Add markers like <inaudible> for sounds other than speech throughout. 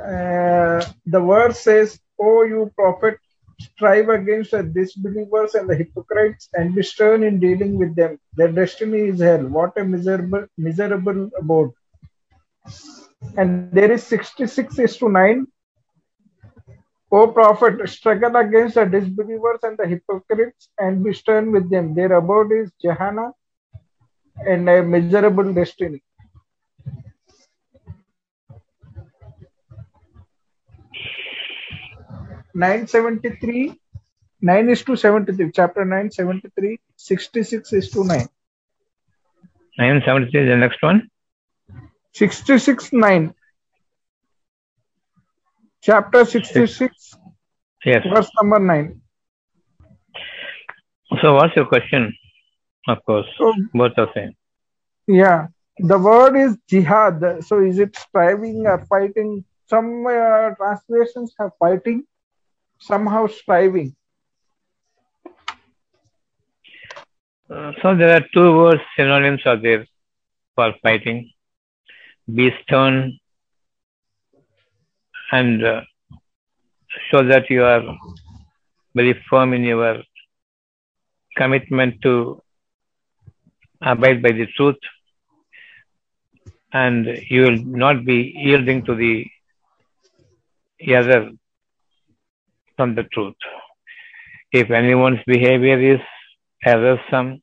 Uh, the verse says, "O you prophet, strive against the disbelievers and the hypocrites, and be stern in dealing with them. Their destiny is hell. What a miserable, miserable abode." And there is sixty-six is to nine. O prophet, struggle against the disbelievers and the hypocrites, and be stern with them. Their abode is Gehenna, and a miserable destiny. Nine seventy three, nine is to seventy three. Chapter nine seventy three, sixty six is to nine. 973 is the next one. Sixty six nine. Chapter sixty six, Yes. verse number nine. So what's your question? Of course, So both are same. yeah, the word is jihad. So is it striving or fighting? Some uh, translations have fighting, somehow striving. Uh, so there are two words synonyms are there for fighting. Be stern and uh, show that you are very firm in your commitment to abide by the truth and you will not be yielding to the other from the truth. If anyone's behavior is errorsome,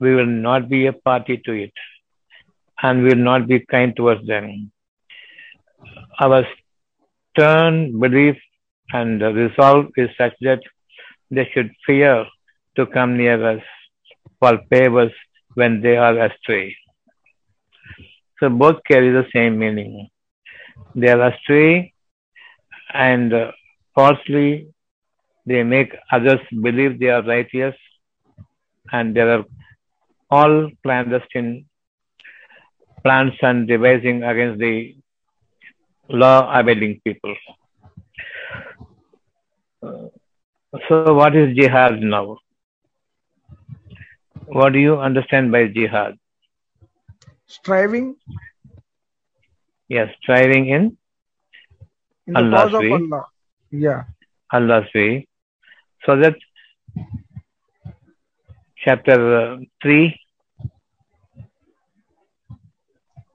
we will not be a party to it and will not be kind towards them. Our stern belief and resolve is such that they should fear to come near us for favors when they are astray. So both carry the same meaning. They are astray and falsely they make others believe they are righteous and there are all clandestine plans and devising against the law abiding people. So what is jihad now? What do you understand by jihad? Striving Yes, striving in in the Allah's cause of way. Allah. Yeah. Allah's way. So that chapter uh, 3,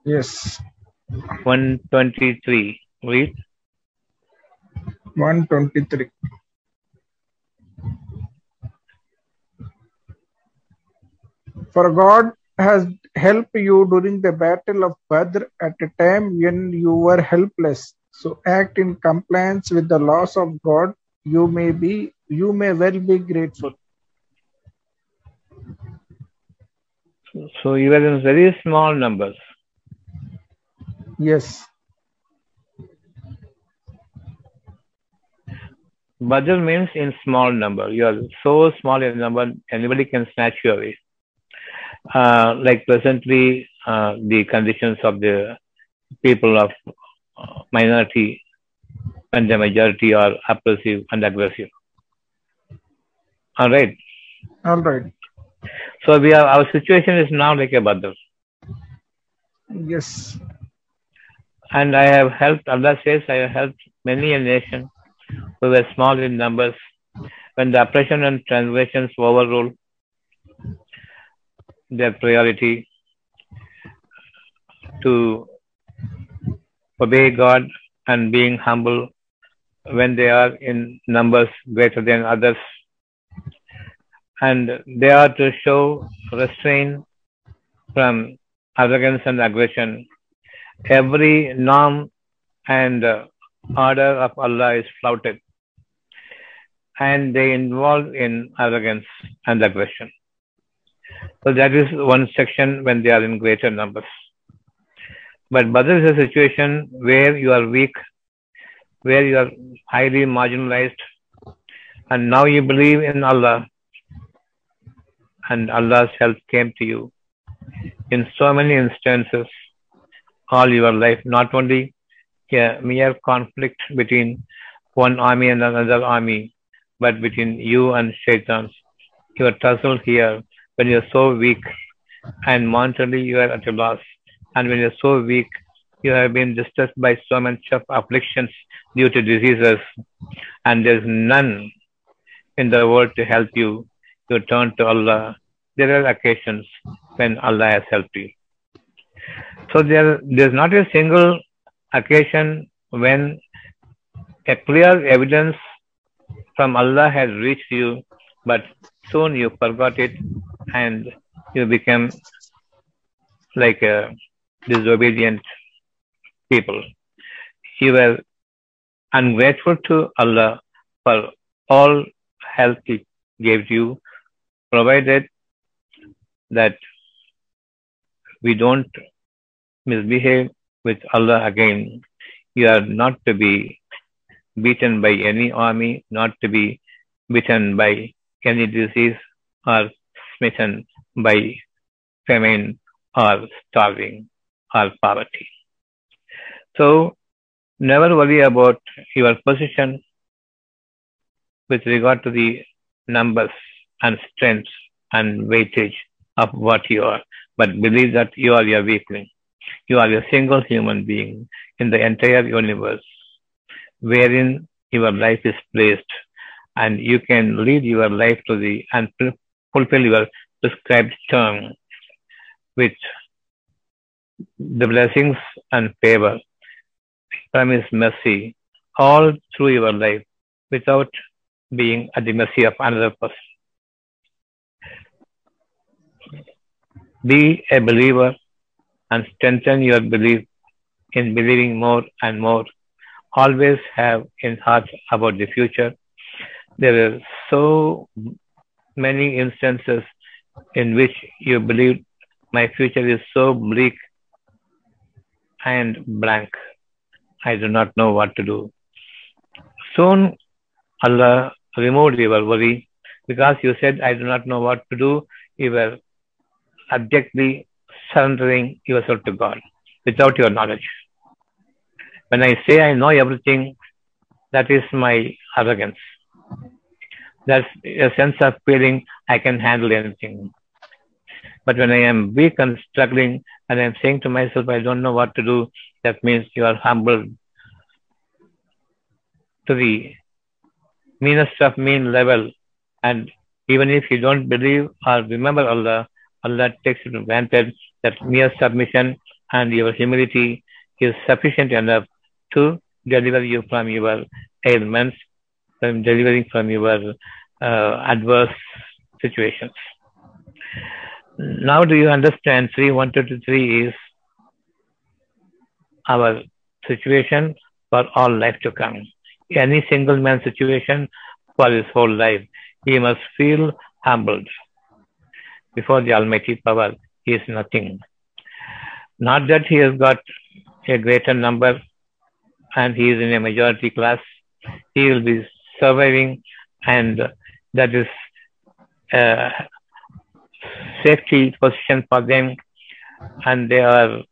Yes. 123, read. 123. For God has helped you during the battle of Badr at a time when you were helpless. So act in compliance with the laws of God. You may be you may well be grateful. So you were in very small numbers. Yes. Badr means in small number. You are so small in number, anybody can snatch you away. Uh, like presently, uh, the conditions of the people of minority and the majority are oppressive and aggressive. All right. All right. So we are, our situation is now like a Badr. Yes. And I have helped, Allah says, I have helped many a nation who were small in numbers when the oppression and transgressions overrule their priority to obey God and being humble when they are in numbers greater than others. And they are to show restraint from arrogance and aggression. Every norm and order of Allah is flouted and they involve in arrogance and aggression. So that is one section when they are in greater numbers. But Badr is a situation where you are weak, where you are highly marginalized, and now you believe in Allah, and Allah's help came to you in so many instances all your life, not only a mere conflict between one army and another army, but between you and shaitans. You are tussled here when you are so weak, and momentarily you are at a loss. And when you are so weak, you have been distressed by so much of afflictions due to diseases, and there's none in the world to help you. You turn to Allah. There are occasions when Allah has helped you. So there, there's not a single occasion when a clear evidence from Allah has reached you, but soon you forgot it and you become like a disobedient people. You were ungrateful to Allah for all help He gave you, provided that we don't misbehave with Allah again. You are not to be beaten by any army, not to be beaten by any disease or smitten by famine or starving or poverty. So never worry about your position with regard to the numbers and strength and weightage of what you are, but believe that you are your weakling. You are a single human being in the entire universe wherein your life is placed and you can lead your life to the and fulfill your prescribed term with the blessings and favor from His mercy all through your life without being at the mercy of another person. Be a believer and strengthen your belief in believing more and more. Always have in heart about the future. There are so many instances in which you believe my future is so bleak and blank. I do not know what to do. Soon Allah removed your worry because you said, I do not know what to do. You were abjectly surrendering yourself to God without your knowledge. When I say I know everything, that is my arrogance. That's a sense of feeling I can handle anything. But when I am weak and struggling and I'm saying to myself, I don't know what to do, that means you are humbled to the meanest of mean level. And even if you don't believe or remember Allah, Allah takes it for granted that mere submission and your humility is sufficient enough to deliver you from your ailments, from delivering from your uh, adverse situations. Now, do you understand? 3 1 to 3 is our situation for all life to come. Any single man situation for his whole life, he must feel humbled before the Almighty power. He is nothing. Not that he has got a greater number and he is in a majority class. He will be surviving, and that is a safety position for them, and they are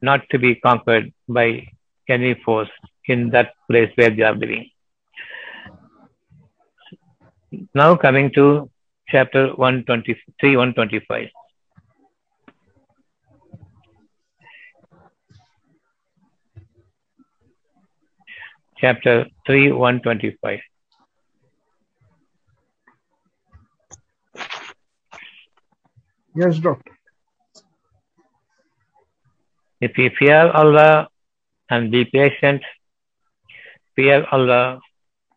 not to be conquered by any force in that place where they are living. Now coming to chapter 123, 125. Chapter 3, 125. Yes, doctor. If we fear Allah and be patient, fear Allah,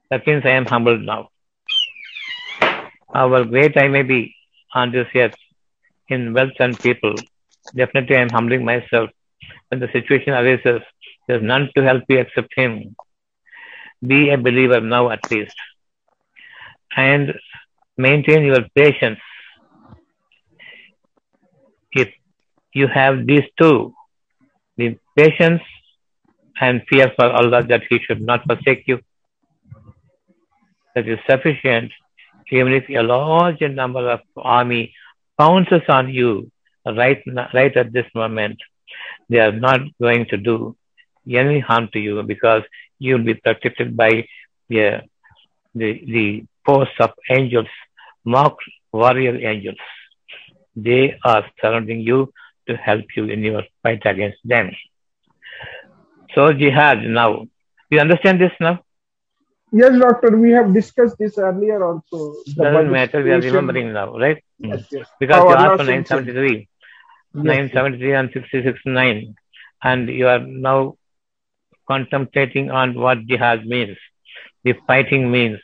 that means I am humbled now. However great I may be on this earth in wealth and people, definitely I am humbling myself. When the situation arises, there is none to help you except Him. Be a believer now at least. And maintain your patience. If you have these two, the patience and fear for Allah that He should not forsake you, that is sufficient even if a large number of army pounces on you right, right at this moment, they are not going to do any harm to you because you will be protected by the, the, the force of angels, mock warrior angels. They are surrounding you to help you in your fight against them. So jihad now. You understand this now? Yes, doctor. We have discussed this earlier also. The Doesn't matter. We are remembering now, right? Mm. Yes, yes. Because you asked for sends him. 973. Yes, 973 and 669 and you are now contemplating on what jihad means the fighting means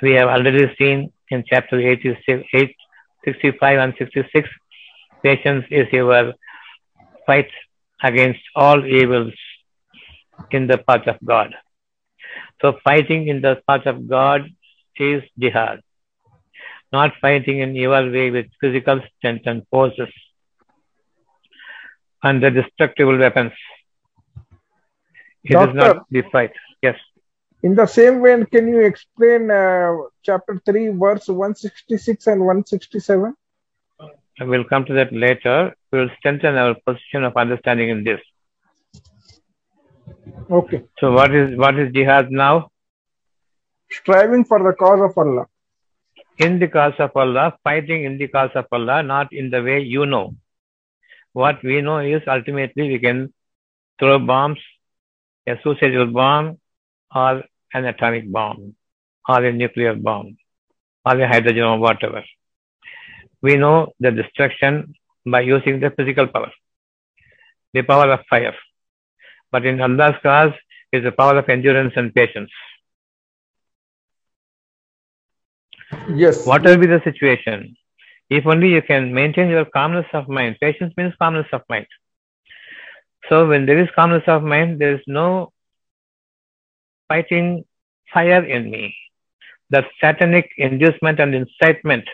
we have already seen in chapter 86 8, 65 and 66 patience is your fight against all evils in the path of god so fighting in the path of god is jihad not fighting in evil way with physical strength and forces and the destructible weapons. It is not the fight. Yes. In the same way, can you explain uh, chapter 3, verse 166 and 167? I will come to that later. We will strengthen our position of understanding in this. Okay. So what is what is jihad now? Striving for the cause of Allah. In the cause of Allah, fighting in the cause of Allah, not in the way you know. What we know is ultimately we can throw bombs, a suicidal bomb, or an atomic bomb, or a nuclear bomb, or a hydrogen or whatever. We know the destruction by using the physical power, the power of fire. But in Allah's cause is the power of endurance and patience. Yes. What will be the situation? If only you can maintain your calmness of mind. Patience means calmness of mind. So when there is calmness of mind, there is no fighting fire in me. That satanic inducement and incitement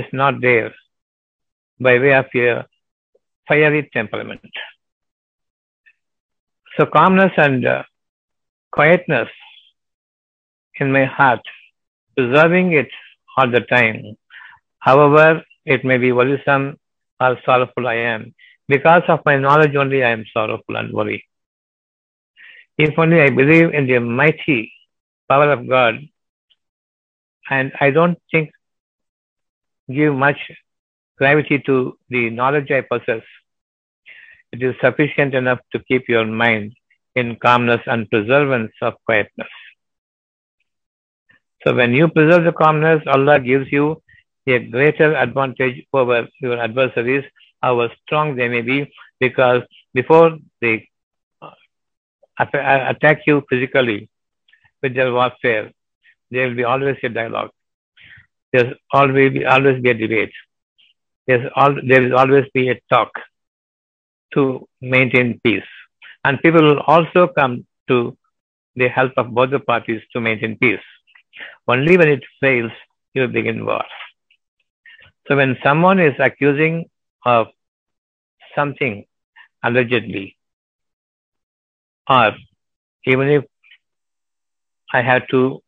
is not there by way of your fiery temperament. So calmness and uh, quietness in my heart, preserving it all the time. However, it may be worrisome or sorrowful I am. Because of my knowledge only I am sorrowful and worried. If only I believe in the mighty power of God, and I don't think give much gravity to the knowledge I possess, it is sufficient enough to keep your mind in calmness and preservance of quietness. So when you preserve the calmness, Allah gives you a greater advantage over your adversaries, however strong they may be, because before they attack you physically with their warfare, there will be always a dialogue. There's always be, always be a debate. There's all, there will always be a talk to maintain peace. And people will also come to the help of both the parties to maintain peace. Only when it fails, you begin war. So when someone is accusing of something allegedly, or even if I had to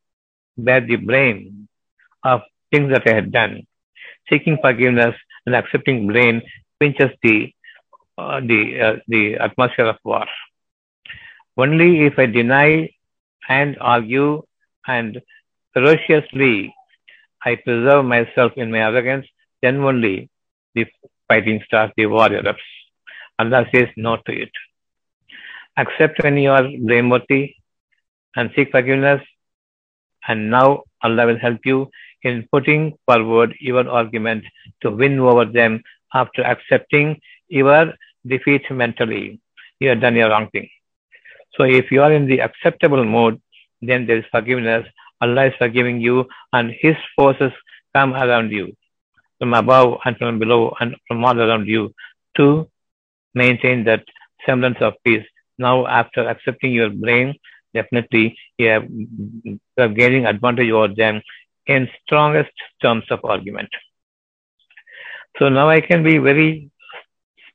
bear the blame of things that I had done, seeking forgiveness and accepting blame pinches the uh, the uh, the atmosphere of war. Only if I deny and argue and ferociously I preserve myself in my arrogance, then only the fighting starts, the war erupts. Allah says no to it. Accept when you are blameworthy and seek forgiveness, and now Allah will help you in putting forward your argument to win over them after accepting your defeat mentally. You have done your wrong thing. So if you are in the acceptable mode, then there is forgiveness. Allah is forgiving you, and His forces come around you from above and from below and from all around you to maintain that semblance of peace. Now, after accepting your blame, definitely you are, you are gaining advantage over them in strongest terms of argument. So now I can be very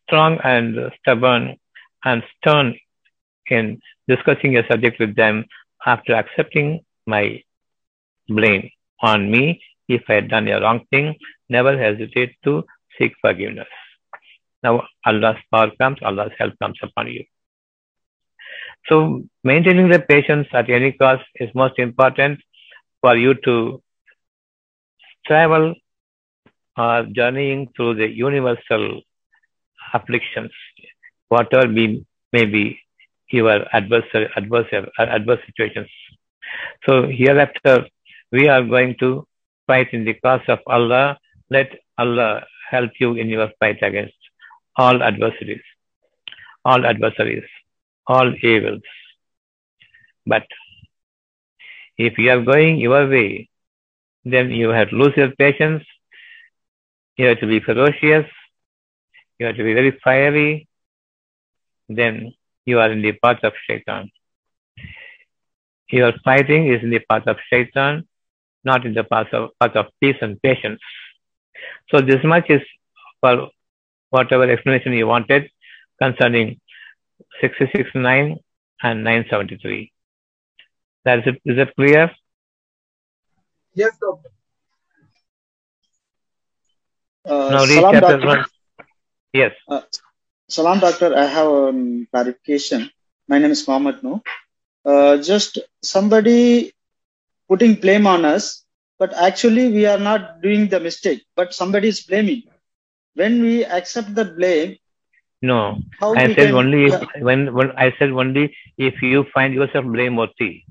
strong and stubborn and stern in discussing a subject with them after accepting my blame on me if I had done a wrong thing, never hesitate to seek forgiveness. Now Allah's power comes, Allah's help comes upon you. So maintaining the patience at any cost is most important for you to travel or journeying through the universal afflictions, whatever be, may be your adversary, adversary, uh, adverse situations. So hereafter, we are going to fight in the cause of Allah. Let Allah help you in your fight against all adversaries, all adversaries, all evils. But if you are going your way, then you have to lose your patience. You have to be ferocious. You have to be very fiery. Then you are in the path of shaitan. Your fighting is in the path of shaitan, not in the path of, path of peace and patience. So this much is for whatever explanation you wanted concerning 669 and 973. That is, it, is it clear? Yes, doctor. Uh, Now read Salam, chapter doctor. 1. Yes. Uh, Salam, doctor. I have um, clarification. My name is Mohammed No. Uh, just somebody putting blame on us, but actually we are not doing the mistake, but somebody is blaming. When we accept the blame, No. how I said can, only if, when, when I said only if you find yourself blameworthy.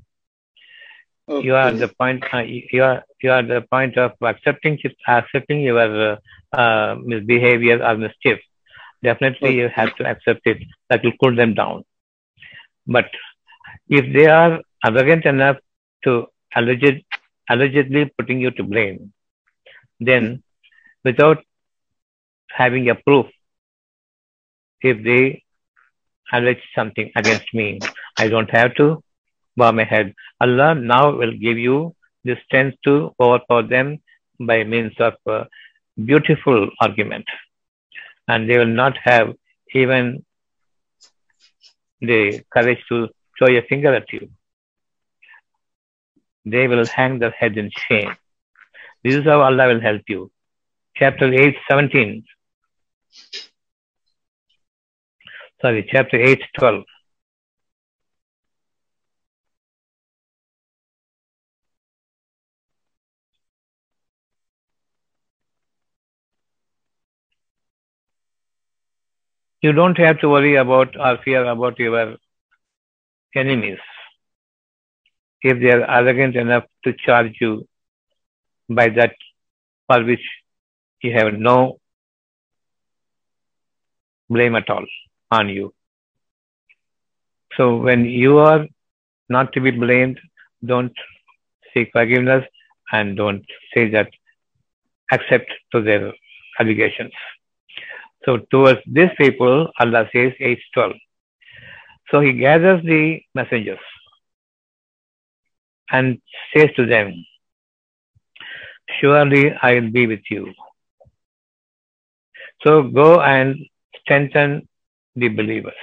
You are okay. the point. Uh, you are you are the point of accepting accepting your uh, uh, misbehavior or mischief. Definitely, you have to accept it. That will cool them down. But if they are arrogant enough to alleged, allegedly putting you to blame, then without having a proof, if they allege something against me, I don't have to bow my head. Allah now will give you the strength to overpower them by means of beautiful argument. And they will not have even the courage to throw a finger at you. They will hang their head in shame. This is how Allah will help you. Chapter 8, 17. Sorry, chapter 8, 12. You don't have to worry about or fear about your enemies. If they are arrogant enough to charge you by that for which you have no blame at all on you. So when you are not to be blamed, don't seek forgiveness and don't say that accept to their allegations. So towards these people, Allah says 812. So he gathers the messengers and says to them, Surely I will be with you. So go and strengthen the believers.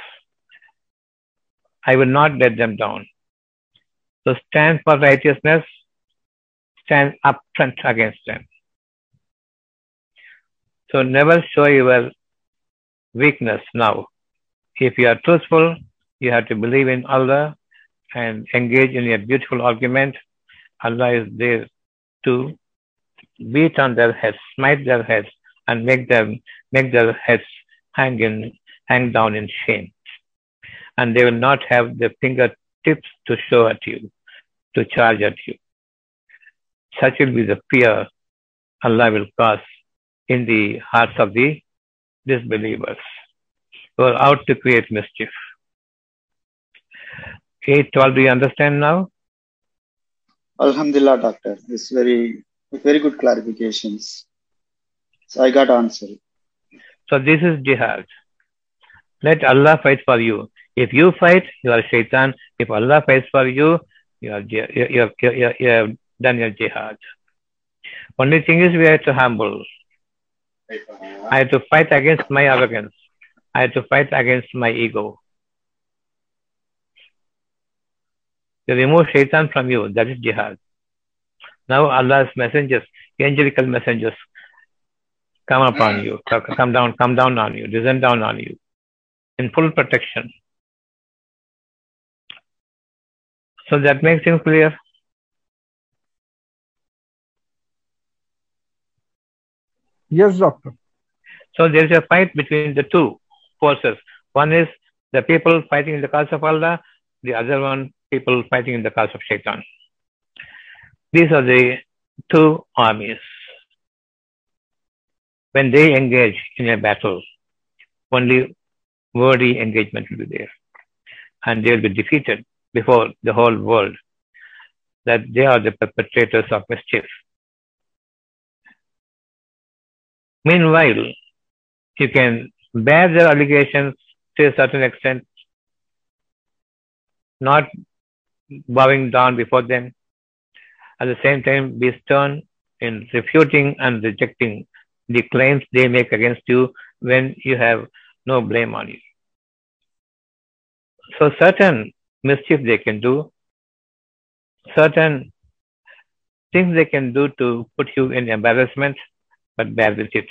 I will not let them down. So stand for righteousness, stand up front against them. So never show your weakness now. If you are truthful, you have to believe in Allah and engage in a beautiful argument. Allah is there to beat on their heads, smite their heads, and make them make their heads hang in hang down in shame. And they will not have the fingertips to show at you, to charge at you. Such will be the fear Allah will cause in the hearts of the disbelievers who are out to create mischief. 812, do you understand now? Alhamdulillah, doctor. This very very good clarifications. So I got answer. So this is jihad. Let Allah fight for you. If you fight, you are shaitan. If Allah fights for you, you are you, you, you, you, you have done your jihad. Only thing is we have to humble. I have to fight against my arrogance. I have to fight against my ego. To remove shaitan from you, that is jihad. Now Allah's messengers, angelical messengers, come upon you, come down, come down on you, descend down on you, in full protection. So that makes things clear. Yes, doctor. So there is a fight between the two forces. One is The people fighting in the cause of Allah, the other one people fighting in the cause of Shaitan. These are the two armies. When they engage in a battle, only wordy engagement will be there. And they will be defeated before the whole world that they are the perpetrators of mischief. Meanwhile, you can bear their allegations to a certain extent, not bowing down before them. At the same time, be stern in refuting and rejecting the claims they make against you when you have no blame on you. So certain mischief they can do, certain things they can do to put you in embarrassment, but bear with it.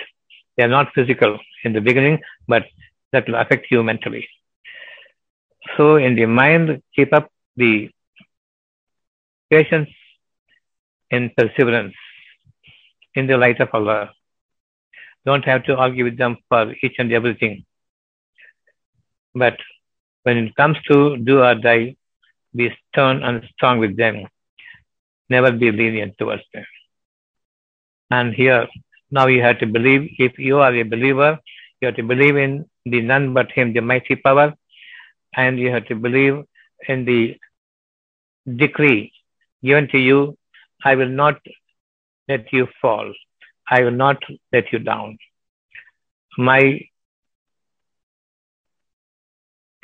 They are not physical in the beginning, but that will affect you mentally. So in the mind, keep up the patience in perseverance in the light of Allah. Don't have to argue with them for each and everything. But when it comes to do or die, be stern and strong with them. Never be lenient towards them. And here, now you have to believe, if you are a believer, you have to believe in the none but Him, the mighty power, and you have to believe in the decree given to you I will not let you fall. I will not let you down. My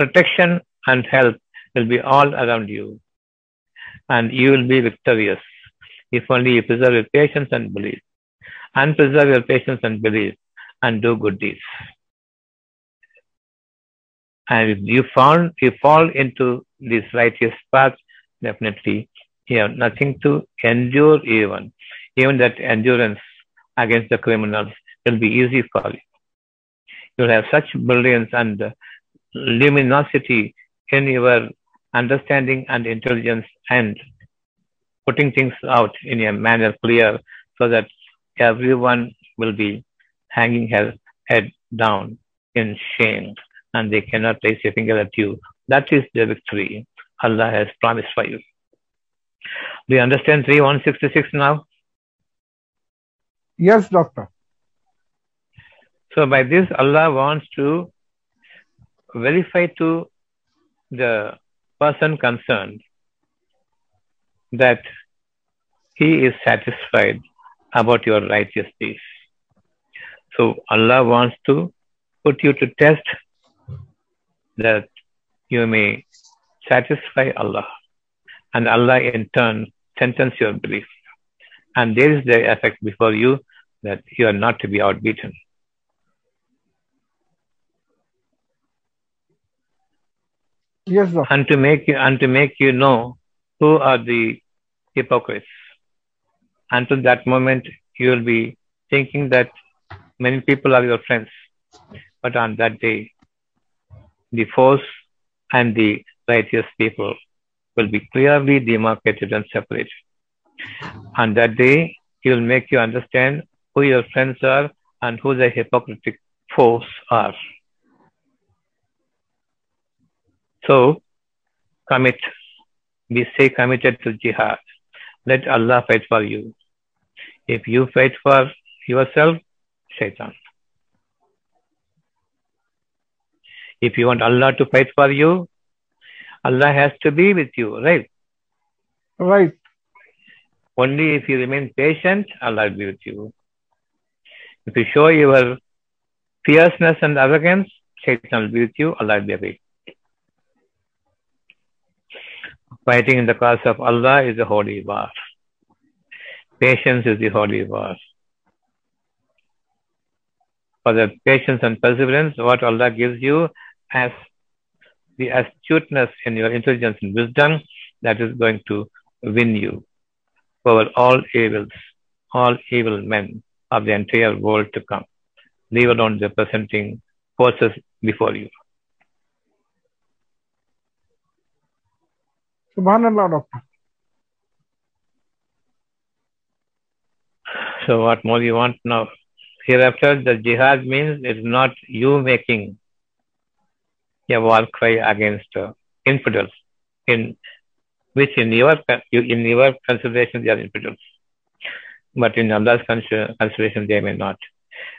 protection and help will be all around you, and you will be victorious if only you preserve your patience and belief, and preserve your patience and belief, and do good deeds. And if you fall, you fall into this righteous path, definitely you have nothing to endure even. Even that endurance against the criminals will be easy for you. You'll have such brilliance and luminosity in your understanding and intelligence and putting things out in a manner clear so that everyone will be hanging her head down in shame and they cannot raise a finger at you. That is the victory Allah has promised for you. Do you understand 3166 now? Yes, doctor. So by this, Allah wants to verify to the person concerned that he is satisfied about your righteous deeds. So Allah wants to put you to test that you may satisfy Allah and Allah in turn sentence your belief. And there is the effect before you that you are not to be outbeaten. Yes, doctor. And to make you and to make you know who are the hypocrites. Until that moment you will be thinking that many people are your friends. But on that day the false and the righteous people will be clearly demarcated and separated. On that day, he will make you understand who your friends are and who the hypocritic foes are. So, commit. We stay committed to jihad. Let Allah fight for you. If you fight for yourself, shaitan. If you want Allah to fight for you, Allah has to be with you, right? Right. Only if you remain patient, Allah will be with you. If you show your fierceness and arrogance, Shaitan will be with you, Allah will be away. Fighting in the cause of Allah is a holy war. Patience is the holy war. For the patience and perseverance, what Allah gives you as the astuteness in your intelligence and wisdom that is going to win you over all evils, all evil men of the entire world to come, leave alone the presenting forces before you. Subhanallah, doctor. So, what more you want now? Hereafter, the jihad means it's not you making a war cry against uh, infidels, in which in your in your consideration they are infidels, but in Allah's consideration they may not.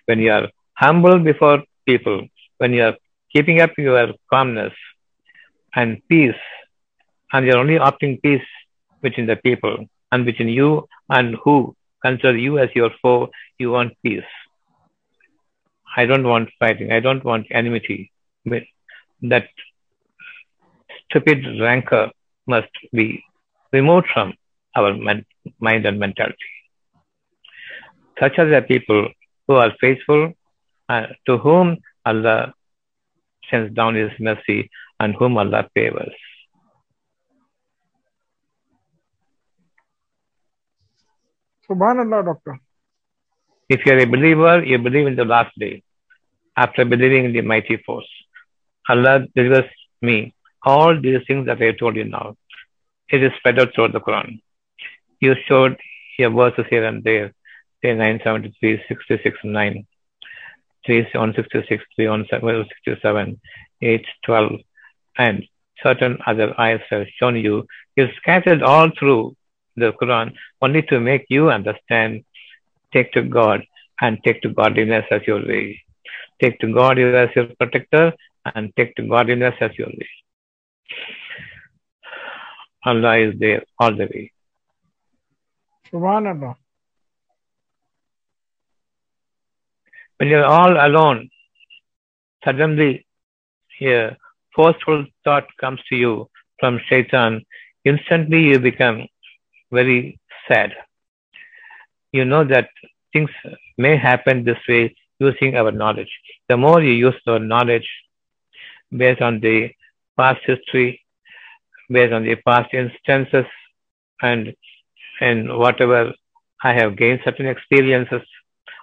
When you are humble before people, when you are keeping up your calmness and peace, and you are only opting peace between the people and between you and who consider you as your foe, you want peace. I don't want fighting. I don't want enmity. That stupid rancor must be removed from our mind and mentality. Such are the people who are faithful, uh, to whom Allah sends down His mercy and whom Allah favors. Subhanallah, doctor. If you are a believer, you believe in the last day. After believing in the mighty force, Allah delivers me all these things that I have told you now. It is spread out throughout the Quran. You showed your verses here and there. Say 973, 66, 9, 3 on 66, 3 on 67, 8, 12, and certain other ayahs have shown you is scattered all through the Quran only to make you understand take to God and take to godliness as your way. Take to God as your protector and take to godliness as your way. Allah is there all the way. Subhanallah. When you're all alone, suddenly a forceful thought comes to you from shaitan. Instantly you become very sad. You know that things may happen this way using our knowledge. The more you use our knowledge based on the past history, based on the past instances, and and whatever I have gained certain experiences,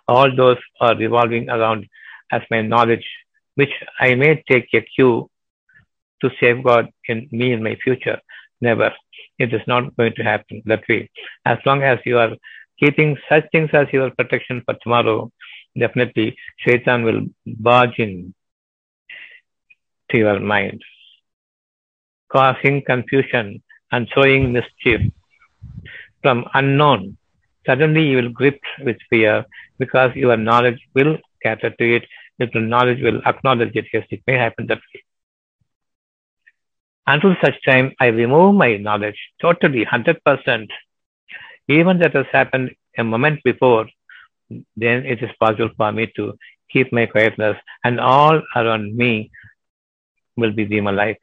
all those are revolving around as my knowledge, which I may take a cue to safeguard in me in my future. Never. It is not going to happen that way. As long as you are keeping such things as your protection for tomorrow, definitely Shaitan will barge in to your mind, causing confusion and sowing mischief from unknown. Suddenly you will grip with fear because your knowledge will cater to it. Your knowledge will acknowledge it. Yes, it may happen that way. Until such time, I remove my knowledge totally, 100%. Even that has happened a moment before, then it is possible for me to keep my quietness, and all around me will be the malaika.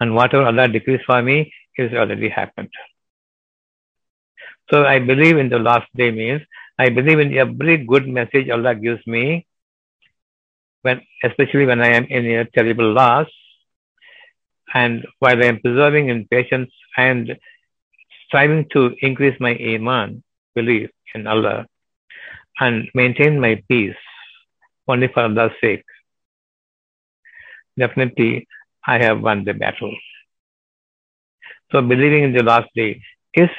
And whatever Allah decrees for me is already happened. So I believe in the last day means I believe in every good message Allah gives me, when especially when I am in a terrible loss, and while I am preserving in patience and striving to increase my iman, belief in Allah, and maintain my peace only for Allah's sake, definitely I have won the battle. So believing in the last day, His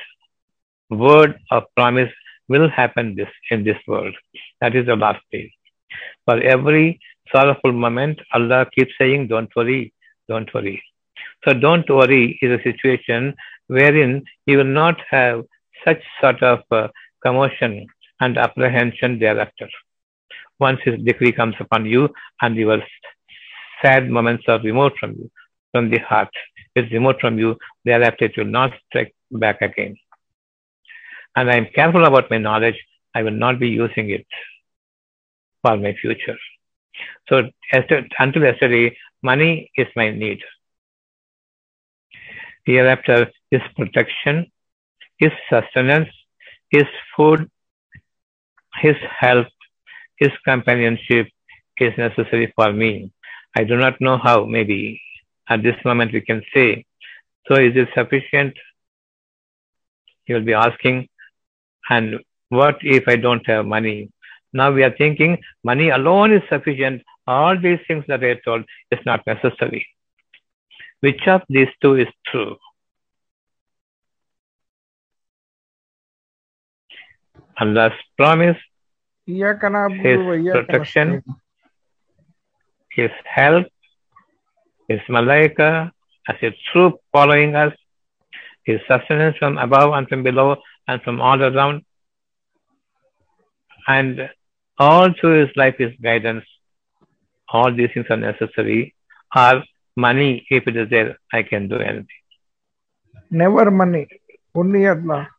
word of promise will happen this in this world. That is the last day. For every sorrowful moment, Allah keeps saying, Don't worry, don't worry. So don't worry is a situation wherein you will not have such sort of uh, commotion and apprehension thereafter. Once his decree comes upon you and your sad moments are removed from you, from the heart, is removed from you, thereafter it will not strike back again. And I am careful about my knowledge, I will not be using it for my future. So until yesterday, money is my need. Hereafter, his protection, his sustenance, his food, his help, his companionship is necessary for me. I do not know how, maybe at this moment we can say. So is it sufficient? You will be asking, and what if I don't have money? Now we are thinking money alone is sufficient. All these things that I told is not necessary. Which of these two is true? Allah's promise, His protection, His help, His malaika as a troop following us, His sustenance from above and from below and from all around, and all through His life, His guidance. All these things are necessary, are money, if it is there, I can do anything. Never money, only Allah.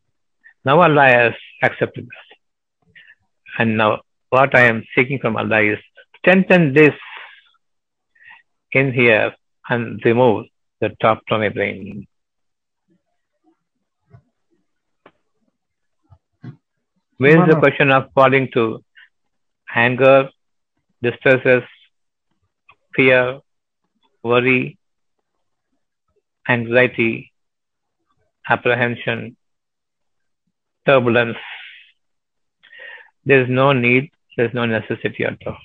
Now Allah has accepted us. And now what I am seeking from Allah is strengthen this in here and remove the top from my brain. Where is the question of falling to anger, distresses, fear, worry, anxiety, apprehension, turbulence. There is no need, there is no necessity at all.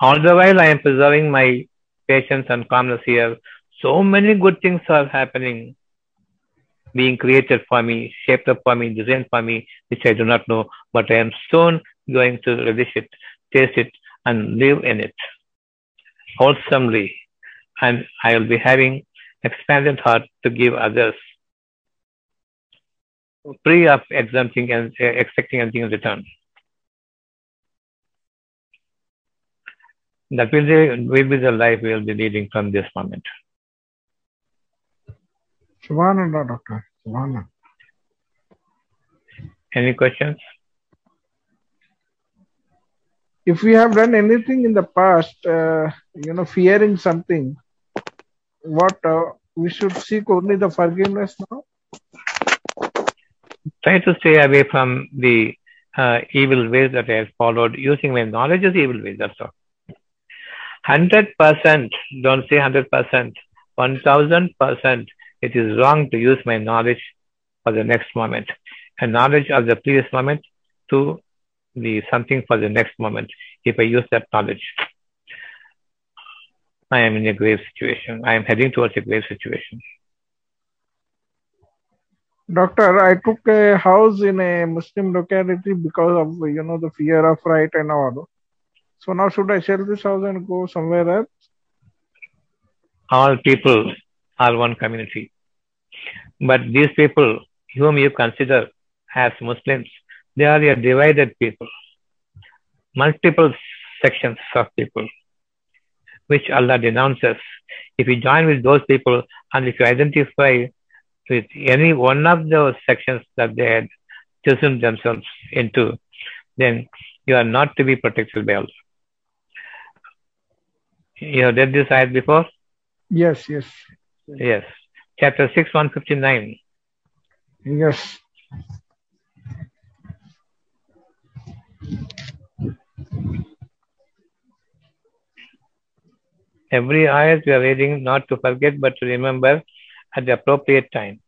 All the while I am preserving my patience and calmness here. So many good things are happening, being created for me, shaped up for me, designed for me, which I do not know, but I am soon going to relish it, taste it, and live in it wholesomely. And I will be having expanded heart to give others, free of exempting and uh, expecting anything in return. That will be, will be the life we will be leading from this moment. Subhanallah, doctor. Subhanallah. Any questions? If we have done anything in the past, uh, you know, fearing something, what uh, we should seek only the forgiveness now? Try to stay away from the uh, evil ways that I have followed using my knowledge as evil ways. That's all. 100%, don't say 100%, 1000%, it is wrong to use my knowledge for the next moment and knowledge of the previous moment to the something for the next moment if I use that knowledge. I am in a grave situation. I am heading towards a grave situation. Doctor, I took a house in a Muslim locality because of, you know, the fear of right and all. So now should I sell this house and go somewhere else? All people are one community. But these people whom you consider as Muslims, they are a divided people. Multiple sections of people, which Allah denounces. If you join with those people and if you identify with any one of those sections that they had chosen themselves into, then you are not to be protected by Allah. You have read this ayat before? Yes, yes, Yes. Chapter 6, 159. yes. Every ayat we are reading not to forget but to remember at the appropriate time.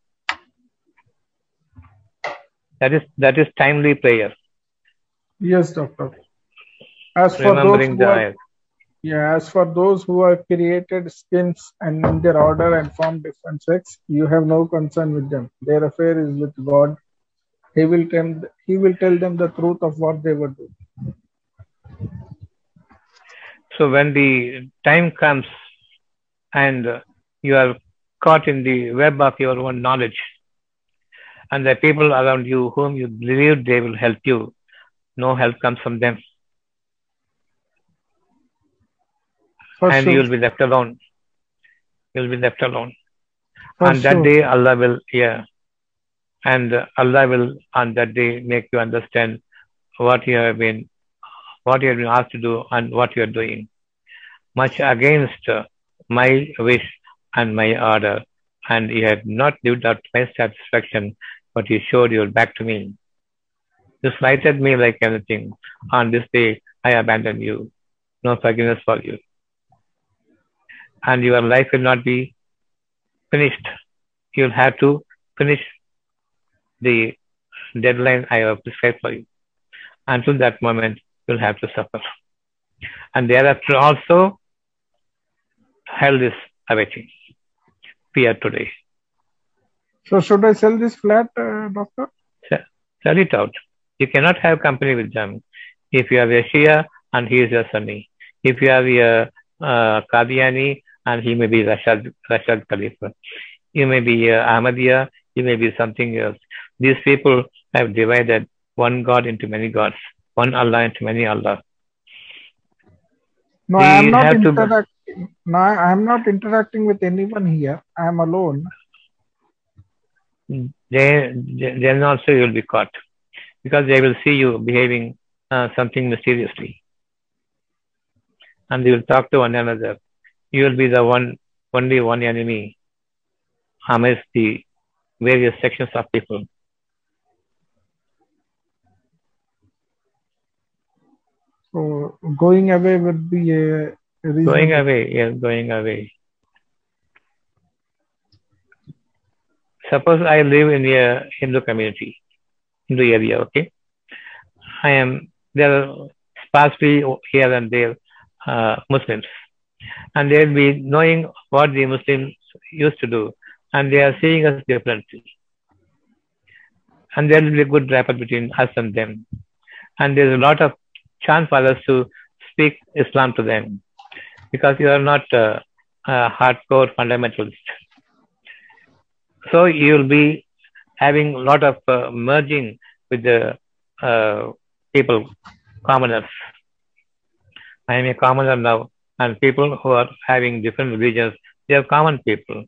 That is that is timely prayer. Yes, doctor. As for those who are, yeah, as for those who have created skins and in their order and form different sex, you have no concern with them. Their affair is with God. He will tell he will tell them the truth of what they were doing. So when the time comes and you are caught in the web of your own knowledge, and the people around you whom you believe they will help you, no help comes from them, For and sure. you will be left alone. You will be left alone. For on that day, Allah will, yeah, and Allah will on that day make you understand what you have been, what you have been asked to do, and what you are doing. Much against my wish and my order, and you have not lived up to my satisfaction, but you showed your back to me. You slighted me like anything. On this day, I abandon you. No forgiveness for you. And your life will not be finished. You'll have to finish the deadline I have prescribed for you. Until that moment, you'll have to suffer. And thereafter also, hell is awaiting. Fear today. So should I sell this flat, uh, doctor? Sell it out. You cannot have company with them. If you are a Shia and he is a Sunni. If you are a uh, Qadiani and he may be Rashad, Rashad Khalifa. You may be uh, Ahmadiyya, you may be something else. These people have divided one God into many gods, one Allah into many Allah. No, I am not to- interacting. No, I am not interacting with anyone here. I am alone. They, then also you will be caught because they will see you behaving uh, something mysteriously. And they will talk to one another. You will be the one, only one enemy amidst the various sections of people. Going away would be a reason. Going away, yes, going away. Suppose I live in a Hindu community, Hindu area, okay? I am, there are sparsely here and there uh, Muslims. And they'll be knowing what the Muslims used to do. And they are seeing us differently. And there will be a good rapport between us and them. And there's a lot of chance for us to speak Islam to them because you are not a, a hardcore fundamentalist. So you will be having a lot of uh, merging with the uh, people, commoners. I am a commoner now, and people who are having different religions, they are common people.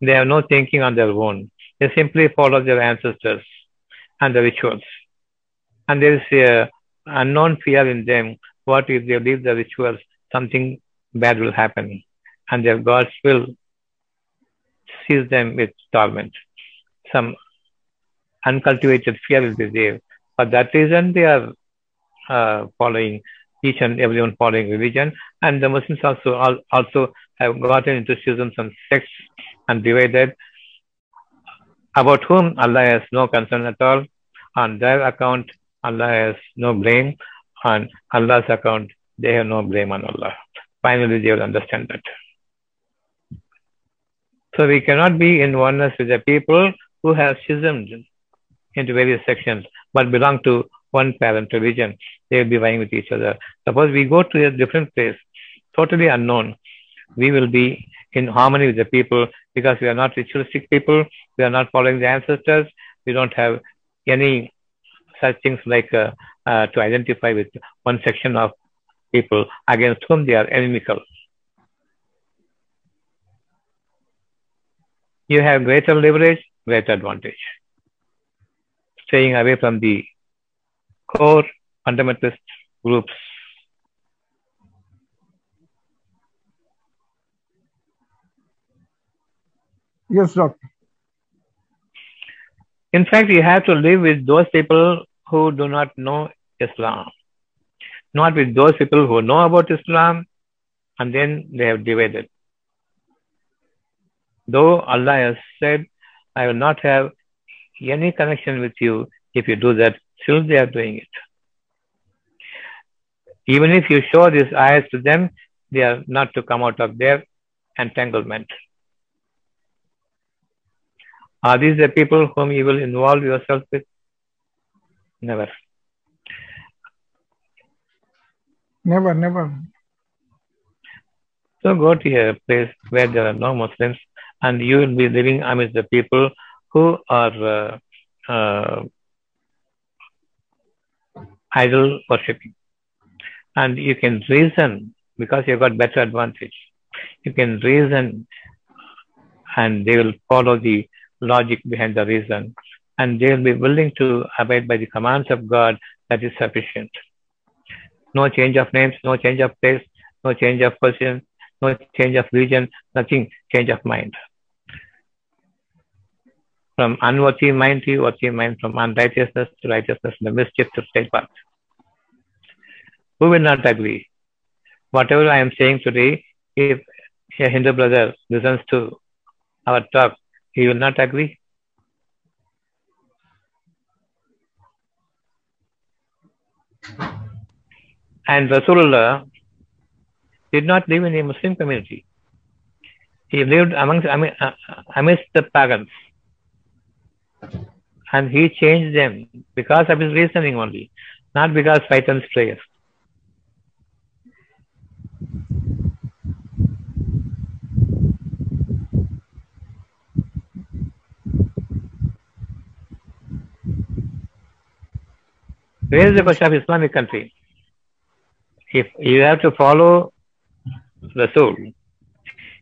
They have no thinking on their own. They simply follow their ancestors and the rituals. And there is a unknown fear in them. What if they leave the rituals? Something bad will happen, and their gods will seize them with torment. Some uncultivated fear will be there. For that reason, they are uh, following each and everyone following religion, and the Muslims also al- also have gotten into schisms and sects and divided. About whom Allah has no concern at all. On their account, Allah has no blame. On Allah's account, they have no blame on Allah. Finally, they will understand that. So we cannot be in oneness with the people who have schismed into various sections but belong to one parent religion. They will be vying with each other. Suppose we go to a different place, totally unknown, we will be in harmony with the people because we are not ritualistic people, we are not following the ancestors, we don't have any such things like uh, uh, to identify with one section of people against whom they are inimical. You have greater leverage, greater advantage. Staying away from the core fundamentalist groups. Yes, doctor. In fact, you have to live with those people who do not know Islam, not with those people who know about Islam and then they have divided. Though Allah has said, I will not have any connection with you if you do that, still they are doing it. Even if you show these eyes to them, they are not to come out of their entanglement. Are these the people whom you will involve yourself with? Never. Never, never. So go to a place where there are no Muslims and you will be living amidst the people who are uh, uh, idol worshipping. And you can reason because you've got better advantage. You can reason and they will follow the logic behind the reason and they will be willing to abide by the commands of God that is sufficient. No change of names, no change of place, no change of position, no change of region, nothing, change of mind. From unworthy mind to worthy mind, from unrighteousness to righteousness, the mischief to straight path. Who will not agree? Whatever I am saying today, if a Hindu brother listens to our talk, he will not agree. And Rasulullah did not live in a Muslim community. He lived amongst, uh, uh, amidst the pagans. And he changed them because of his reasoning only, not because Satan's prayers. Where is the question of Islamic country? If you have to follow Rasul,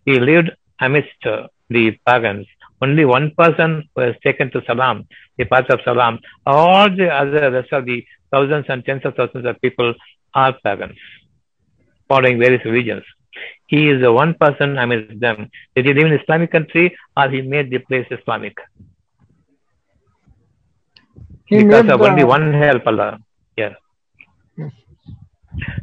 he lived amidst the pagans. Only one person was taken to Salam, the path of Salam. All the other rest of the thousands and tens of thousands of people are pagans, following various religions. He is the one person amidst them. Did he live in Islamic country or he made the place Islamic? He because of only one help Allah. Yeah. Yes.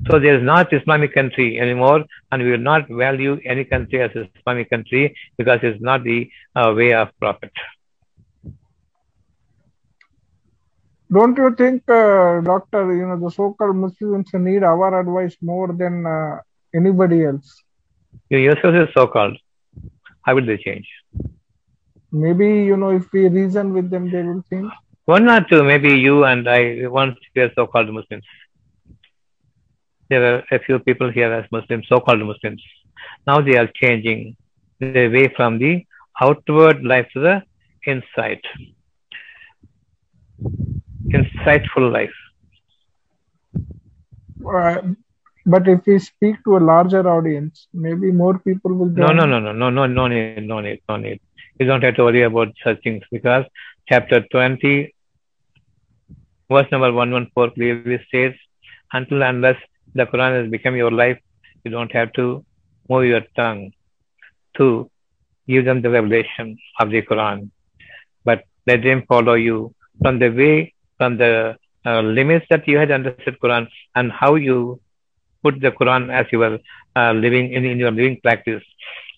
So there is not Islamic country anymore, and we will not value any country as Islamic country because it's not the uh, way of Prophet. Don't you think, uh, Doctor, you know, the so-called Muslims need our advice more than uh, anybody else? You yourself is so-called. How will they change? Maybe, you know, if we reason with them, they will change. One or two, maybe you and I once were so-called Muslims. There are a few people here as Muslims, so-called Muslims. Now they are changing their way from the outward life to the inside. Insightful life. Uh, but if we speak to a larger audience, maybe more people will No, no, no, no, no, no, no need, no need, no need. You don't have to worry about such things because chapter 20, verse number 114 clearly states, until unless the Quran has become your life, you don't have to move your tongue to give them the revelation of the Quran. But let them follow you from the way, from the uh, limits that you had understood Quran and how you put the Quran as you were uh, living in, in your living practice.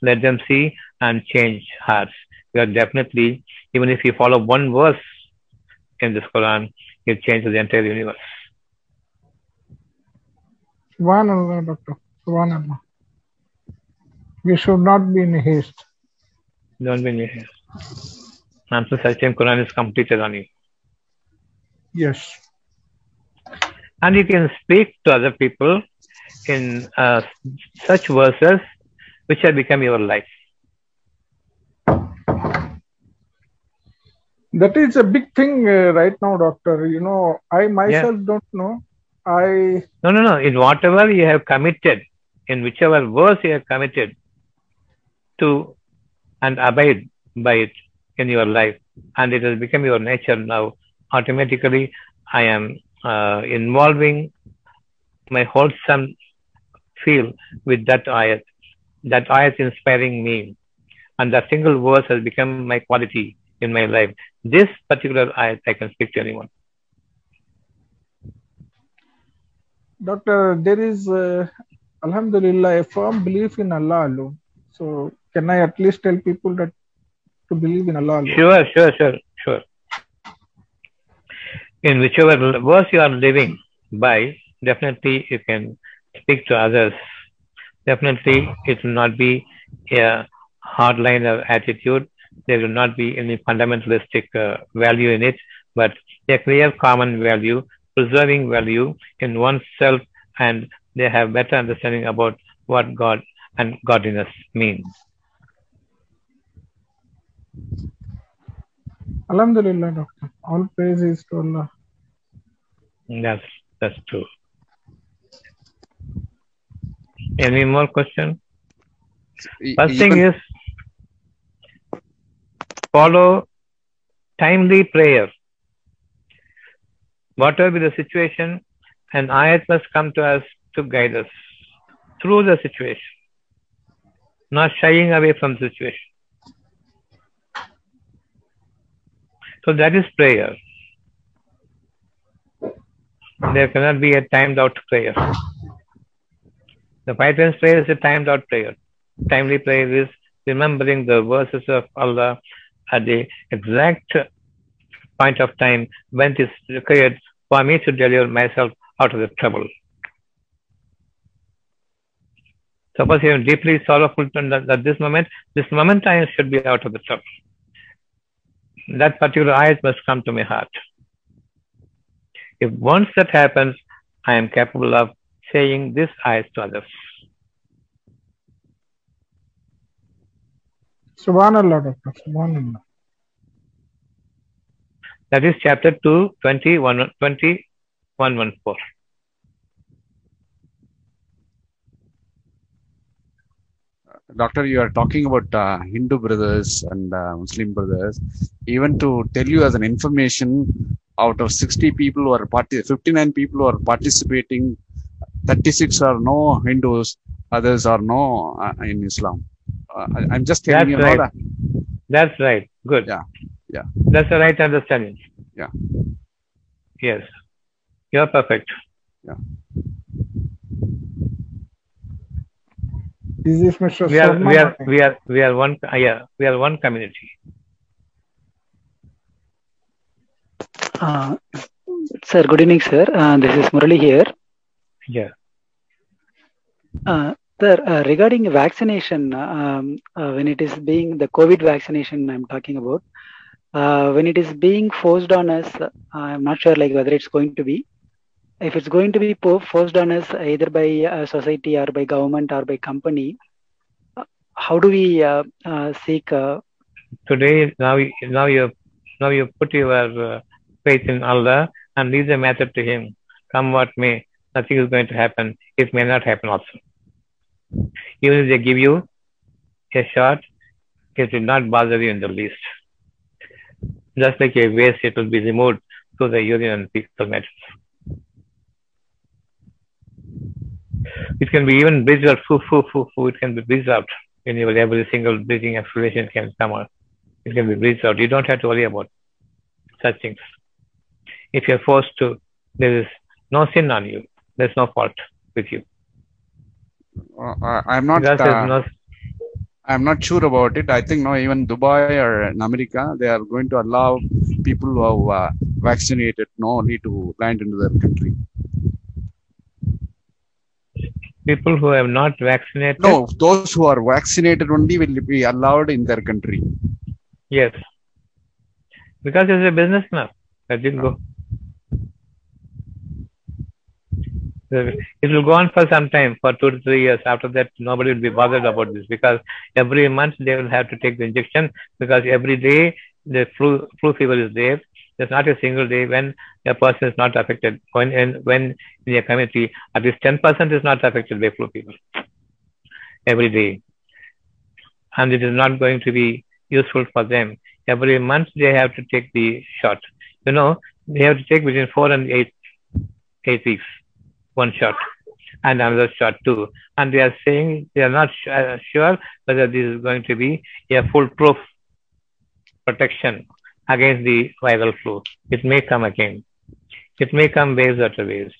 Let them see and change hearts. You are definitely, even if you follow one verse in this Quran, it changes the entire universe. Subhanallah, Doctor. Subhanallah. We should not be in haste. Don't be in haste. Until such time Quran is completed on you. Yes. And you can speak to other people in uh, such verses which have become your life. That is a big thing uh, right now, Doctor. You know, I myself don't know. I No, no, no. In whatever you have committed, in whichever verse you have committed to and abide by it in your life, and it has become your nature now, automatically I am uh, involving my wholesome feel with that ayat. That ayat inspiring me, and that single verse has become my quality in my life. This particular ayat I can speak to anyone. Doctor, there is, uh, Alhamdulillah, a firm belief in Allah alone. So, can I at least tell people that to believe in Allah alone? Sure, sure, sure, sure. In whichever verse you are living by, definitely you can speak to others. Definitely it will not be a hardline or attitude. There will not be any fundamentalistic uh, value in it, but a clear common value, preserving value in oneself, and they have better understanding about what God and godliness mean. Alhamdulillah, Doctor. All praise is to Allah. That's that's true. Any more question? First thing is follow timely prayer. Whatever be the situation, an ayat must come to us to guide us through the situation, not shying away from the situation. So that is prayer. There cannot be a timed out prayer. The five times prayer is a timed out prayer. Timely prayer is remembering the verses of Allah at the exact point of time when it is required for me to deliver myself out of the trouble. Suppose I am deeply sorrowful at this moment, this moment I should be out of the trouble. That particular ayat must come to my heart. If once that happens, I am capable of saying this eyes to others. Subhanallah, Doctor. Subhanallah. That is chapter 2, 20, 1, 20, 114. Doctor, you are talking about uh, Hindu brothers and uh, Muslim brothers. Even to tell you as an information, out of 60 people who are party, 59 people who are participating, 36 are no Hindus, others are no uh, in Islam. Uh, I, am just telling That's you. right. That's right. Good. Yeah. Yeah. That's the right understanding. Yeah. Yes. You're perfect. Yeah. is Mr. We are, Sharma. we are, we are, we are one, uh, yeah, we are one community. Uh, sir, good evening, sir. Uh, this is Murali here. Yeah. Uh, sir, uh, regarding vaccination, um, uh, when it is being the COVID vaccination, I'm talking about. Uh, when it is being forced on us, uh, I'm not sure like whether it's going to be. If it's going to be forced on us either by uh, society or by government or by company, uh, how do we uh, uh, seek? Uh, Today, now, now you, now you put your uh, faith in Allah and leave the matter to Him. Come what may, nothing is going to happen. It may not happen also. Even if they give you a shot, it will not bother you in the least. Just like a waste, it will be removed through the urine and fecal. It can be even breathed out, foo, foo, foo, foo, it can be breathed out. Your every single breathing exhalation can come out. It can be breathed out. You don't have to worry about such things. If you're forced to, there is no sin on you. There's no fault with you. I- I'm not. Uh, I'm not sure about it. I think now even Dubai or in America, they are going to allow people who have uh, vaccinated no only to land into their country. people who have not vaccinated. No, those who are vaccinated only will be allowed in their country. Yes. Because it's a business now. Let it go. It will go on for some time, for two to three years. After that, nobody will be bothered about this because every month they will have to take the injection because every day the flu, flu fever is there. There's not a single day when a person is not affected. When in, when in a community, at least 10% is not affected by flu fever every day. And it is not going to be useful for them. Every month they have to take the shot. You know, they have to take between four and eight, eight weeks, one shot, and another shot too. And they are saying they are not uh, sure whether this is going to be a foolproof protection against the viral flu. It may come again. It may come waves after waves.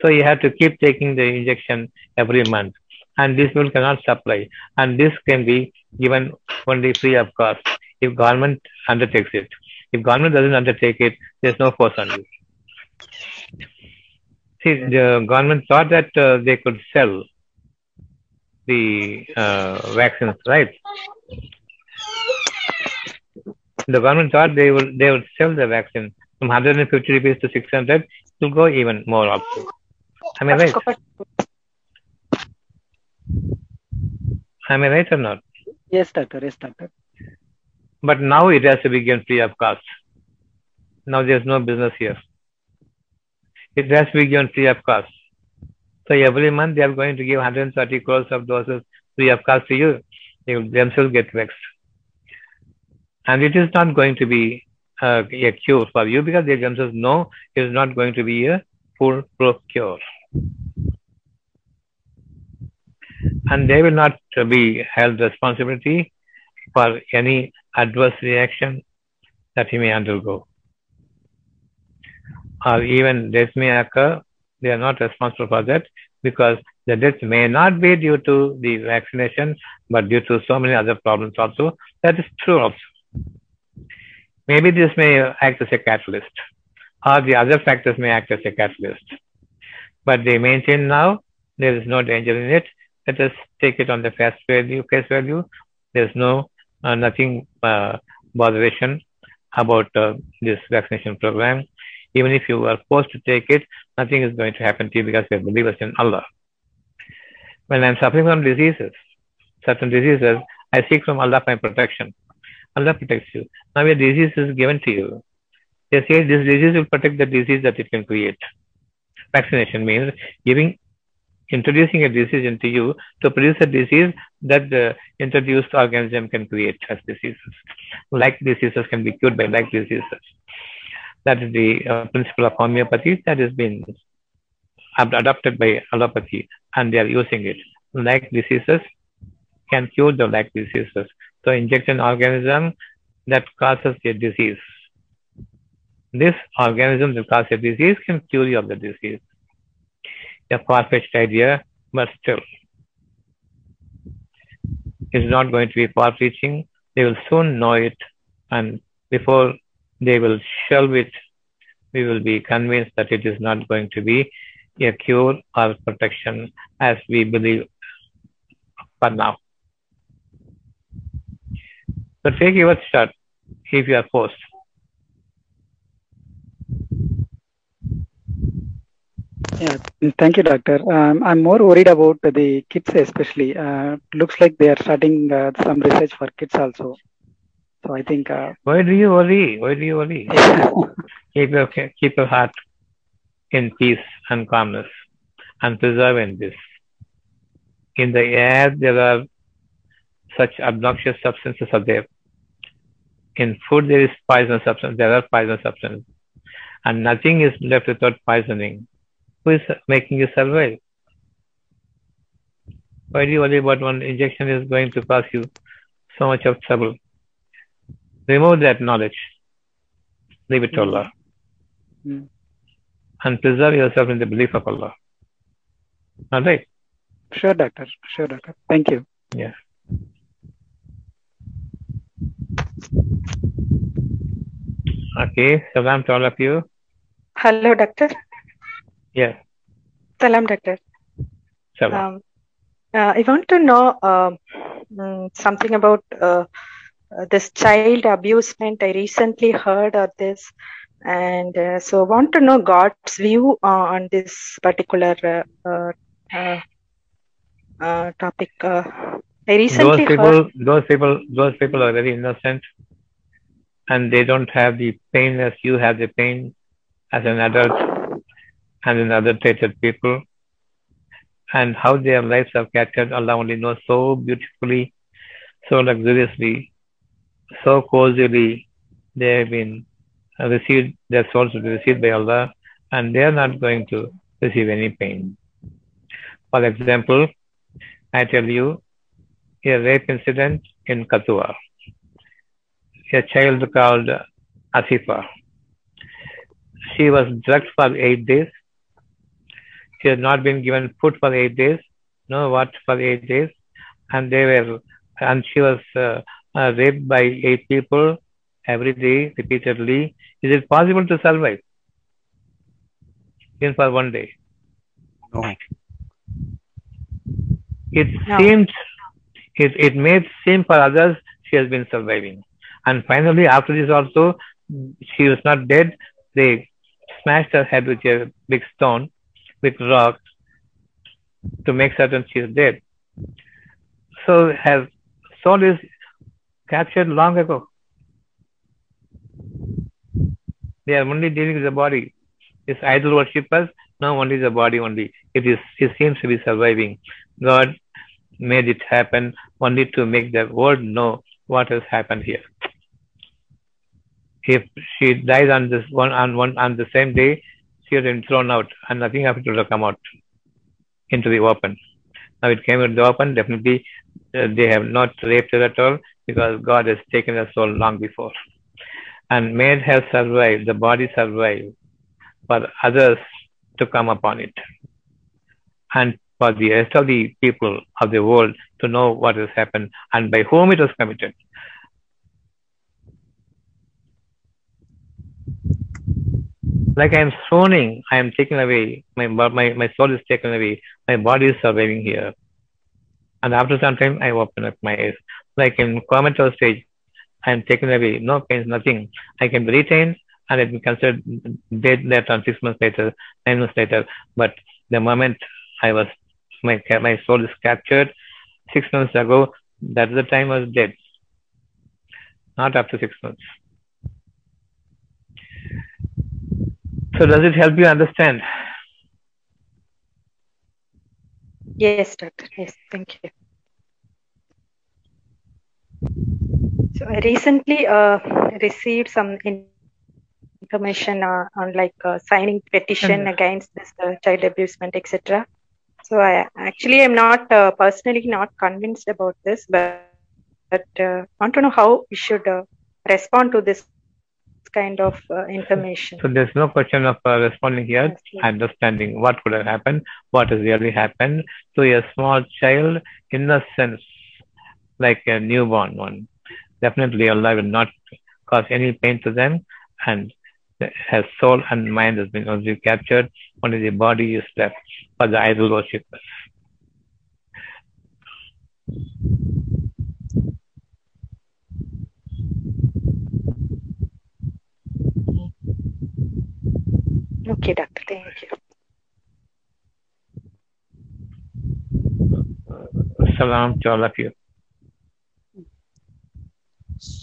So you have to keep taking the injection every month. And this will cannot supply. And this can be given only free of cost if government undertakes it. If government doesn't undertake it, there's no force on you. See, the government thought that uh, they could sell the uh, vaccines, right? The government thought they would they would sell the vaccine from 150 rupees to 600. It will go even more up. Am I right? Am I right or not? yes, doctor. Yes, doctor. But now it has to be given free of cost. Now there's no business here. It has to be given free of cost. So every month they are going to give 130 crores of doses free of cost to you. They themselves get vexed. And it is not going to be uh, a cure for you because they themselves know it is not going to be a foolproof cure. And they will not be held responsibility for any adverse reaction that he may undergo. Or even death may occur, they are not responsible for that because the death may not be due to the vaccination, but due to so many other problems also. That is true also. Maybe this may act as a catalyst, or the other factors may act as a catalyst. But they maintain now there is no danger in it. Let us take it on the face value. Face value. There's no uh, nothing uh, botheration about uh, this vaccination program. Even if you are forced to take it, nothing is going to happen to you because you are believers in Allah. When I'm suffering from diseases, certain diseases, I seek from Allah my protection. Allah protects you. Now a disease is given to you. They say this disease will protect the disease that it can create. Vaccination means giving, introducing a disease into you to produce a disease that the introduced organism can create as diseases. Like diseases can be cured by like diseases. That is the uh, principle of homeopathy that has been adopted by allopathy and they are using it. Like diseases can cure the like diseases. So inject an organism that causes a disease. This organism that causes a disease can cure you of the disease. A far-fetched idea, but still, it's not going to be far-reaching. They will soon know it, and before they will shelve it, we will be convinced that it is not going to be a cure or protection as we believe for now. So take your shot if you are forced. Yeah, thank you, doctor. Um, I'm more worried about the kids, especially. Uh, looks like they are starting uh, some research for kids also. So I think. Uh, Why do you worry? Why do you worry? <laughs> keep your keep your heart in peace and calmness, and preserve in this. In the air, there are such obnoxious substances are there. In food, there is poison substance. There are poison substances, and nothing is left without poisoning. Who is making you survive? Why do you worry about one injection is going to cause you so much of trouble? Remove that knowledge. Leave it to Allah. Mm. And preserve yourself in the belief of Allah. All right. Sure, doctor. Sure, doctor. Thank you. Yeah. Okay. Salam to all of you. Hello, doctor. Yes. Salam, doctor. Salam. Um, uh, I want to know uh, mm, something about uh, uh, this child abusement. I recently heard of this, and uh, so want to know God's view uh, on this particular uh, uh, uh, uh, topic. Uh, I those people, heard. those people, those people are very innocent, and they don't have the pain as you have the pain as an adult and in other treated people, and how their lives are captured. Allah only knows so beautifully, so luxuriously, so cozily. They have been received, their souls will be received by Allah, and they are not going to receive any pain. For example, I tell you a rape incident in Kathua. A child called Asifa. She was drugged for eight days. She had not been given food for eight days, no water for eight days, and they were, and she was uh, uh, raped by eight people every day, repeatedly. Is it possible to survive? Even for one day. No. It No. seemed, it, it made seem for others she has been surviving. And finally, after this also, she was not dead. They smashed her head with a big stone, with rock, to make certain she is dead. So her soul is captured long ago. They are only dealing with the body. This idol worshippers, no, only the body only. It is it seems to be surviving. God made it happen only to make the world know what has happened here. If she dies on this one on one on the same day, she had been thrown out and nothing happened to her come out into the open. Now it came into the open, definitely uh, they have not raped her at all because God has taken her soul long before and made her survive, the body survive for others to come upon it. And for the rest of the people of the world to know what has happened and by whom it was committed. Like I am swooning, I am taken away, my, my, my soul is taken away, my body is surviving here. And after some time, I open up my eyes. Like in comatose stage, I am taken away, no pains, nothing. I can be retained and it be considered dead later on six months later, nine months later. But the moment I was, my, my soul is captured six months ago, that's the time I was dead. Not after six months. So does it help you understand? Yes, doctor. Yes, thank you. So I recently uh, received some information uh, on like uh, signing petition against this uh, child abusement, etc. So I actually am not uh, personally not convinced about this, but but uh, want to know how we should uh, respond to this kind of uh, information. So there's no question of uh, responding here, Yes, yes. understanding what could have happened, what has really happened. So a small child, innocence, like a newborn one, definitely Allah will not cause any pain to them, and his soul and mind has been only captured. Only the body is left for the idol worshippers. Okay, doctor. Thank you. Salam to all of you.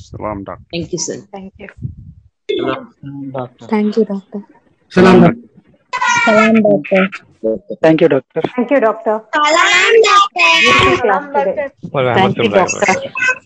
Salam, doctor. Thank you, sir. Thank you. Thank you, doctor. Salam, doctor. Salam, doctor. Thank you, doctor. Thank you, doctor. Salam, doctor. Beautiful class today. Thank you, doctor.